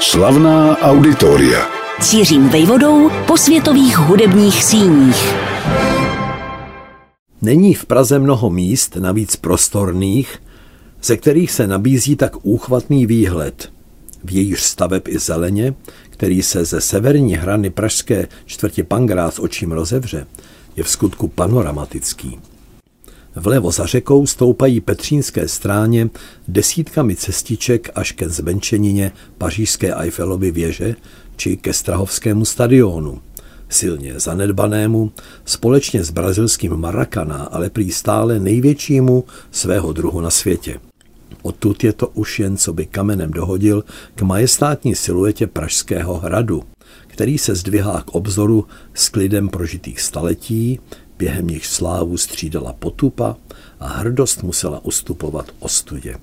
Slavná auditoria. Cířím vejvodou po světových hudebních síních. Není v Praze mnoho míst, navíc prostorných, ze kterých se nabízí tak úchvatný výhled. V jejíž staveb i zeleně, který se ze severní hrany pražské čtvrtě Pangrác očím rozevře, je v skutku panoramatický. Vlevo za řekou stoupají Petřínské stráně desítkami cestiček až ke zvenčenině pařížské Eiffelovy věže či ke Strahovskému stadionu, silně zanedbanému, společně s brazilským Maracana, ale prý stále největšímu svého druhu na světě. Odtud je to už jen, co by kamenem dohodil, k majestátní siluetě Pražského hradu, který se zdvihá k obzoru s klidem prožitých staletí, během nich slávu střídala potupa a hrdost musela ustupovat ostudě.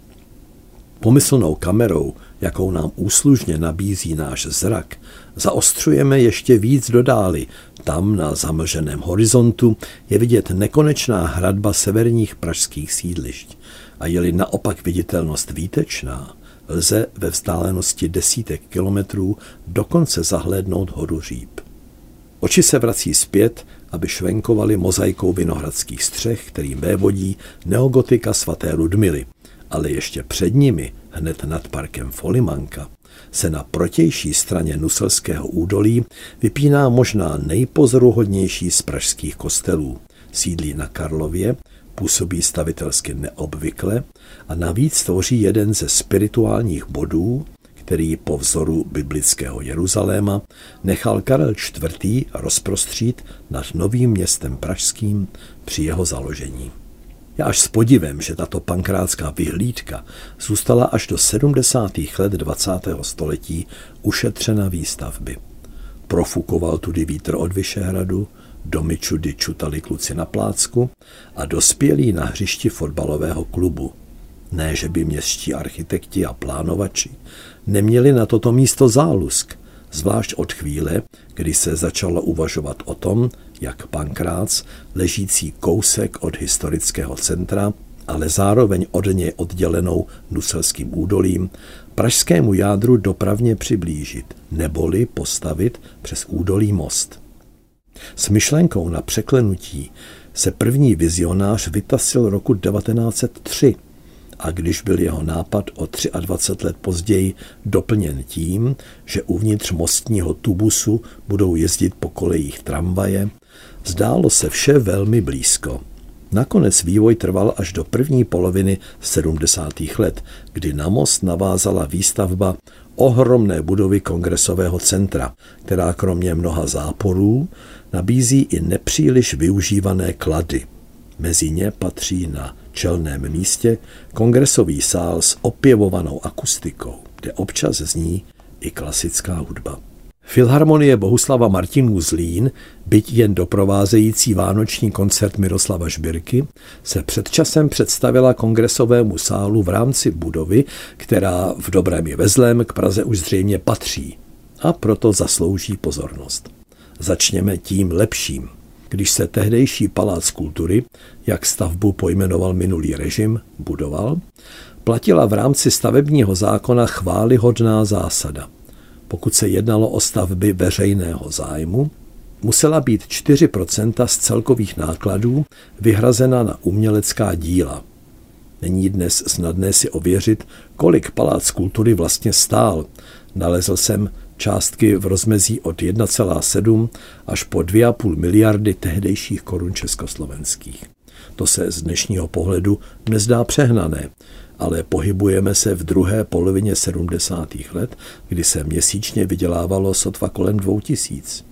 Pomyslnou kamerou, jakou nám úslužně nabízí náš zrak, zaostřujeme ještě víc do dály. Tam na zamlženém horizontu je vidět nekonečná hradba severních pražských sídlišť. A je-li naopak viditelnost výtečná, lze ve vzdálenosti desítek kilometrů dokonce zahlédnout horu Říp. Oči se vrací zpět, aby švenkovali mozaikou vinohradských střech, kterým vévodí neogotika svaté Ludmily. Ale ještě před nimi, hned nad parkem Folimanka, se na protější straně Nuselského údolí vypíná možná nejpozoruhodnější z pražských kostelů. Sídlí na Karlově, působí stavitelsky neobvykle a navíc tvoří jeden ze spirituálních bodů, který po vzoru biblického Jeruzaléma nechal Karel IV. rozprostřít nad novým městem pražským při jeho založení. Já až s podivem, že tato pankrátská vyhlídka zůstala až do 70. let 20. století ušetřena výstavby. Profukoval tudy vítr od Vyšehradu, domy čudy čutali kluci na plácku a dospělí na hřišti fotbalového klubu. Ne, že by městští architekti a plánovači neměli na toto místo zálusk, zvlášť od chvíle, kdy se začalo uvažovat o tom, jak Pankrác, ležící kousek od historického centra, ale zároveň od něj oddělenou Nuselským údolím, pražskému jádru dopravně přiblížit, neboli postavit přes údolí most. S myšlenkou na překlenutí se první vizionář vytasil roku 1903 a když byl jeho nápad o 23 let později doplněn tím, že uvnitř mostního tubusu budou jezdit po kolejích tramvaje, zdálo se vše velmi blízko. Nakonec vývoj trval až do první poloviny 70. let, kdy na most navázala výstavba ohromné budovy kongresového centra, která kromě mnoha záporů nabízí i nepříliš využívané klady. Mezi ně patří na čelném místě kongresový sál s opěvovanou akustikou, kde občas zní i klasická hudba. Filharmonie Bohuslava Martinů Zlín, byť jen doprovázející vánoční koncert Miroslava Žbirky, se před časem představila kongresovému sálu v rámci budovy, která v dobrém i vezlém k Praze už zřejmě patří a proto zaslouží pozornost. Začněme tím lepším – když se tehdejší palác kultury, jak stavbu pojmenoval minulý režim, budoval, platila v rámci stavebního zákona chválihodná zásada. Pokud se jednalo o stavby veřejného zájmu, musela být 4% z celkových nákladů vyhrazena na umělecká díla. Není dnes snadné si ověřit, kolik palác kultury vlastně stál. Nalezl jsem částky v rozmezí od 1,7 až po 2,5 miliardy tehdejších korun československých. To se z dnešního pohledu nezdá přehnané, ale pohybujeme se v druhé polovině 70. let, kdy se měsíčně vydělávalo sotva kolem 2000.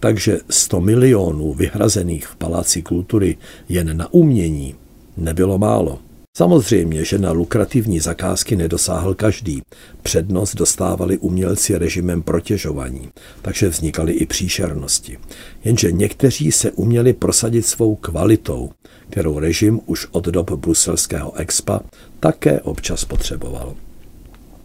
Takže 100 milionů vyhrazených v Paláci kultury jen na umění nebylo málo. Samozřejmě, že na lukrativní zakázky nedosáhl každý. Přednost dostávali umělci režimem protěžovaní, takže vznikaly i příšernosti. Jenže někteří se uměli prosadit svou kvalitou, kterou režim už od dob bruselského expa také občas potřeboval.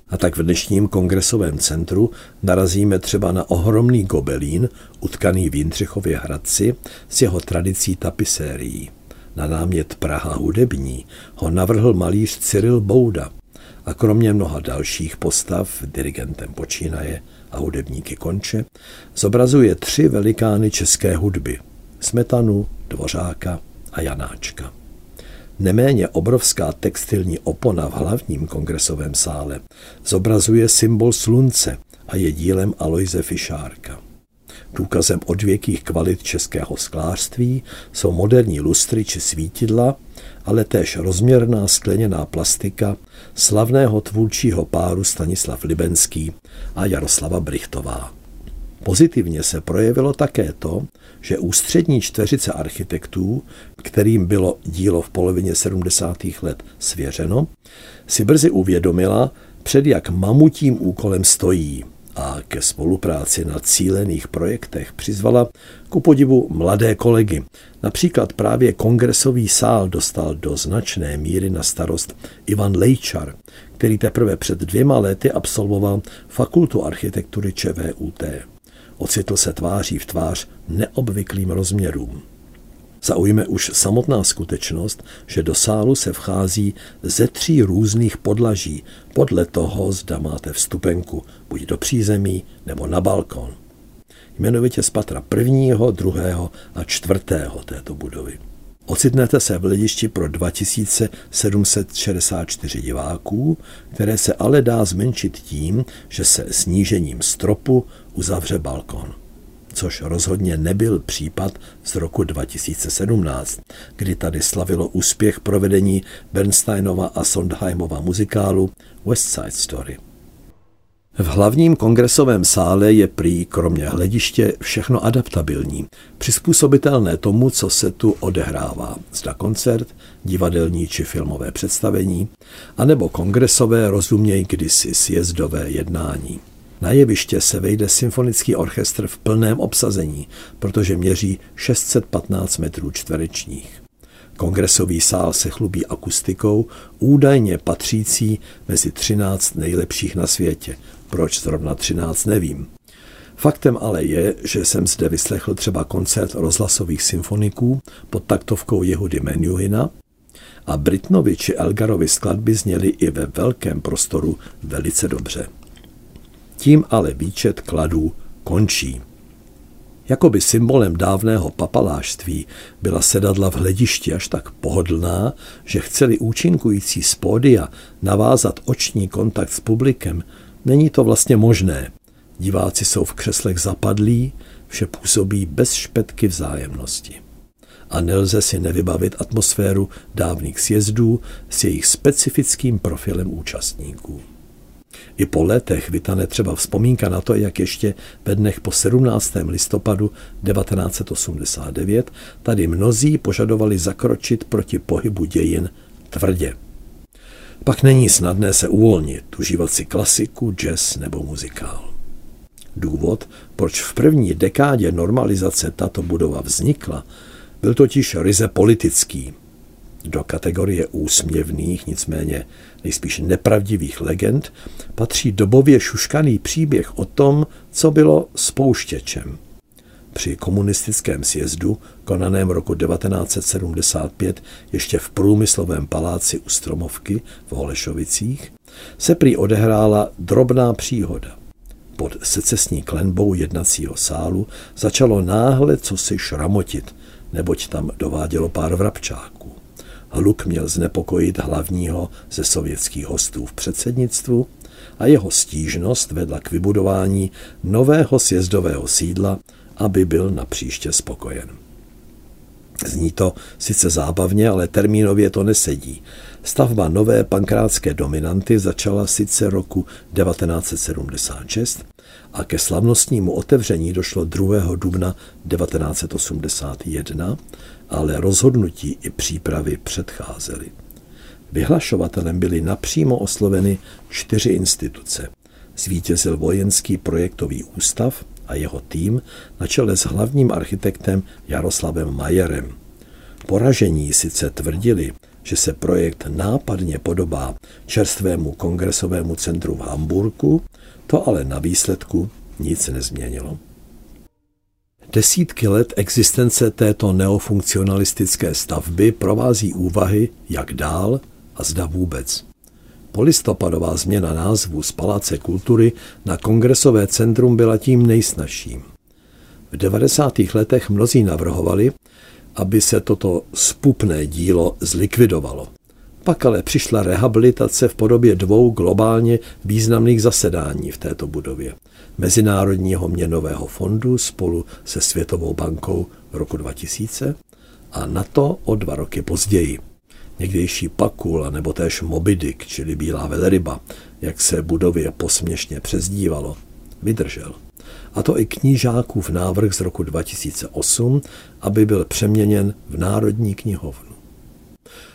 A tak v dnešním kongresovém centru narazíme třeba na ohromný gobelín, utkaný v Jindřichově Hradci s jeho tradicí tapisérií na námět Praha hudební ho navrhl malíř Cyril Bouda a kromě mnoha dalších postav, dirigentem počínaje a hudebníky konče, zobrazuje tři velikány české hudby – Smetanu, Dvořáka a Janáčka. Neméně obrovská textilní opona v hlavním kongresovém sále zobrazuje symbol slunce a je dílem Aloise Fišárka. Důkazem odvěkých kvalit českého sklářství jsou moderní lustry či svítidla, ale též rozměrná skleněná plastika slavného tvůrčího páru Stanislav Libenský a Jaroslava Brichtová. Pozitivně se projevilo také to, že ústřední čtveřice architektů, kterým bylo dílo v polovině 70. let svěřeno, si brzy uvědomila, před jak mamutím úkolem stojí a ke spolupráci na cílených projektech přizvala ku podivu mladé kolegy. Například právě kongresový sál dostal do značné míry na starost Ivan Lejčar, který teprve před dvěma lety absolvoval fakultu architektury ČVUT. Ocitl se tváří v tvář neobvyklým rozměrům. Zaujme už samotná skutečnost, že do sálu se vchází ze tří různých podlaží, podle toho, zda máte vstupenku buď do přízemí nebo na balkon. Jmenovitě z patra prvního, druhého a čtvrtého této budovy. Ocitnete se v hledišti pro 2764 diváků, které se ale dá zmenšit tím, že se snížením stropu uzavře balkon což rozhodně nebyl případ z roku 2017, kdy tady slavilo úspěch provedení Bernsteinova a Sondheimova muzikálu West Side Story. V hlavním kongresovém sále je prý kromě hlediště všechno adaptabilní, přizpůsobitelné tomu, co se tu odehrává, zda koncert, divadelní či filmové představení, anebo kongresové rozuměj kdysi sjezdové jednání. Na jeviště se vejde symfonický orchestr v plném obsazení, protože měří 615 metrů čtverečních. Kongresový sál se chlubí akustikou, údajně patřící mezi 13 nejlepších na světě. Proč zrovna 13, nevím. Faktem ale je, že jsem zde vyslechl třeba koncert rozhlasových symfoniků pod taktovkou Jehudy Menuhina a Britnovi či Elgarovi skladby zněly i ve velkém prostoru velice dobře. Tím ale výčet kladů končí. Jakoby symbolem dávného papalášství byla sedadla v hledišti až tak pohodlná, že chceli účinkující z pódia navázat oční kontakt s publikem, není to vlastně možné. Diváci jsou v křeslech zapadlí, vše působí bez špetky vzájemnosti. A nelze si nevybavit atmosféru dávných sjezdů s jejich specifickým profilem účastníků. I po letech vytane třeba vzpomínka na to, jak ještě ve dnech po 17. listopadu 1989 tady mnozí požadovali zakročit proti pohybu dějin tvrdě. Pak není snadné se uvolnit, užívat si klasiku, jazz nebo muzikál. Důvod, proč v první dekádě normalizace tato budova vznikla, byl totiž ryze politický – do kategorie úsměvných, nicméně nejspíš nepravdivých legend, patří dobově šuškaný příběh o tom, co bylo spouštěčem. Při komunistickém sjezdu, konaném roku 1975 ještě v průmyslovém paláci u Stromovky v Holešovicích, se prý odehrála drobná příhoda. Pod secesní klenbou jednacího sálu začalo náhle cosi šramotit, neboť tam dovádělo pár vrabčáků. Hluk měl znepokojit hlavního ze sovětských hostů v předsednictvu a jeho stížnost vedla k vybudování nového sjezdového sídla, aby byl na příště spokojen. Zní to sice zábavně, ale termínově to nesedí. Stavba nové pankrátské dominanty začala sice roku 1976 a ke slavnostnímu otevření došlo 2. dubna 1981 ale rozhodnutí i přípravy předcházely. Vyhlašovatelem byly napřímo osloveny čtyři instituce. Zvítězil vojenský projektový ústav a jeho tým na čele s hlavním architektem Jaroslavem Majerem. Poražení sice tvrdili, že se projekt nápadně podobá čerstvému kongresovému centru v Hamburku, to ale na výsledku nic nezměnilo. Desítky let existence této neofunkcionalistické stavby provází úvahy, jak dál a zda vůbec. Polistopadová změna názvu z Paláce kultury na Kongresové centrum byla tím nejsnažším. V 90. letech mnozí navrhovali, aby se toto spupné dílo zlikvidovalo. Pak ale přišla rehabilitace v podobě dvou globálně významných zasedání v této budově. Mezinárodního měnového fondu spolu se Světovou bankou v roku 2000 a NATO o dva roky později. Někdejší Pakula nebo též Mobidik, čili Bílá velryba, jak se budově posměšně přezdívalo, vydržel. A to i knížákův návrh z roku 2008, aby byl přeměněn v Národní knihovnu.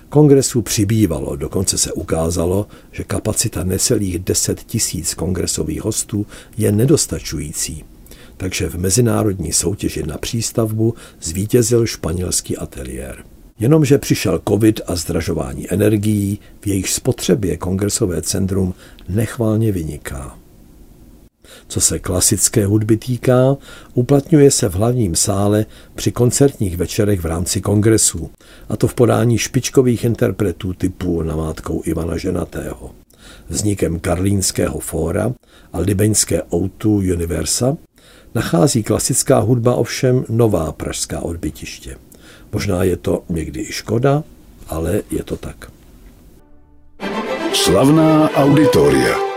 Kongresů přibývalo, dokonce se ukázalo, že kapacita necelých 10 tisíc kongresových hostů je nedostačující. Takže v mezinárodní soutěži na přístavbu zvítězil španělský ateliér. Jenomže přišel covid a zdražování energií, v jejich spotřebě kongresové centrum nechválně vyniká. Co se klasické hudby týká, uplatňuje se v hlavním sále při koncertních večerech v rámci kongresů, a to v podání špičkových interpretů typu namátkou Ivana Ženatého. Vznikem Karlínského fóra a libeňské O2 Universa nachází klasická hudba ovšem nová pražská odbytiště. Možná je to někdy i škoda, ale je to tak. Slavná auditoria.